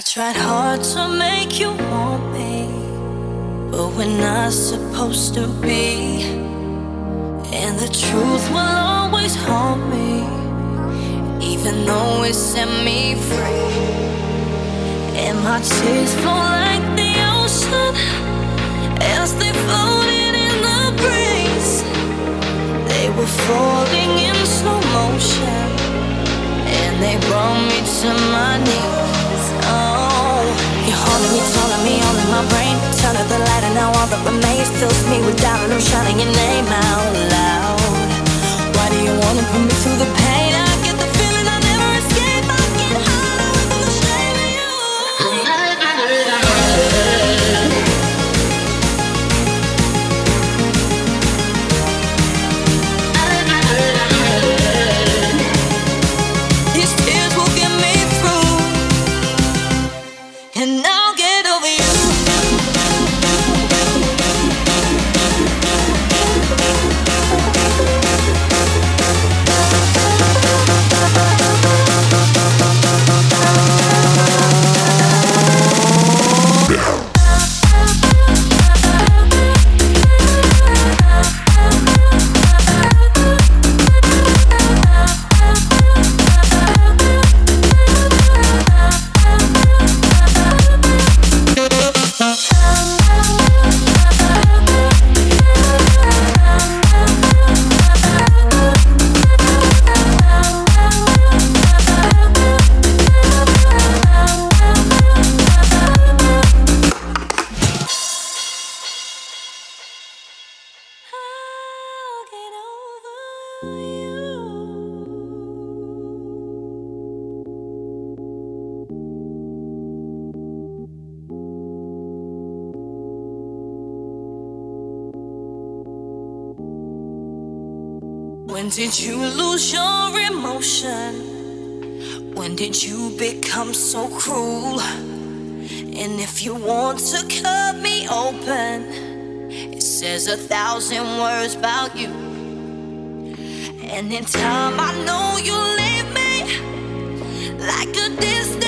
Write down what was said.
I tried hard to make you want me, but we're not supposed to be. And the truth will always haunt me, even though it set me free. And my tears flow like the ocean as they floated in the breeze. They were falling in slow motion, and they brought me to my knees. Oh, you're me, telling me, all in my brain. Turn up the light, and now all that remains fills me with doubt, and I'm shouting your name out loud. Why do you wanna put me through the pain? I get the feeling I never escape. I get high from the shame of you. These tears will get me through, and I'll When did you lose your emotion? When did you become so cruel? And if you want to cut me open, it says a thousand words about you. And in time, I know you'll leave me like a distant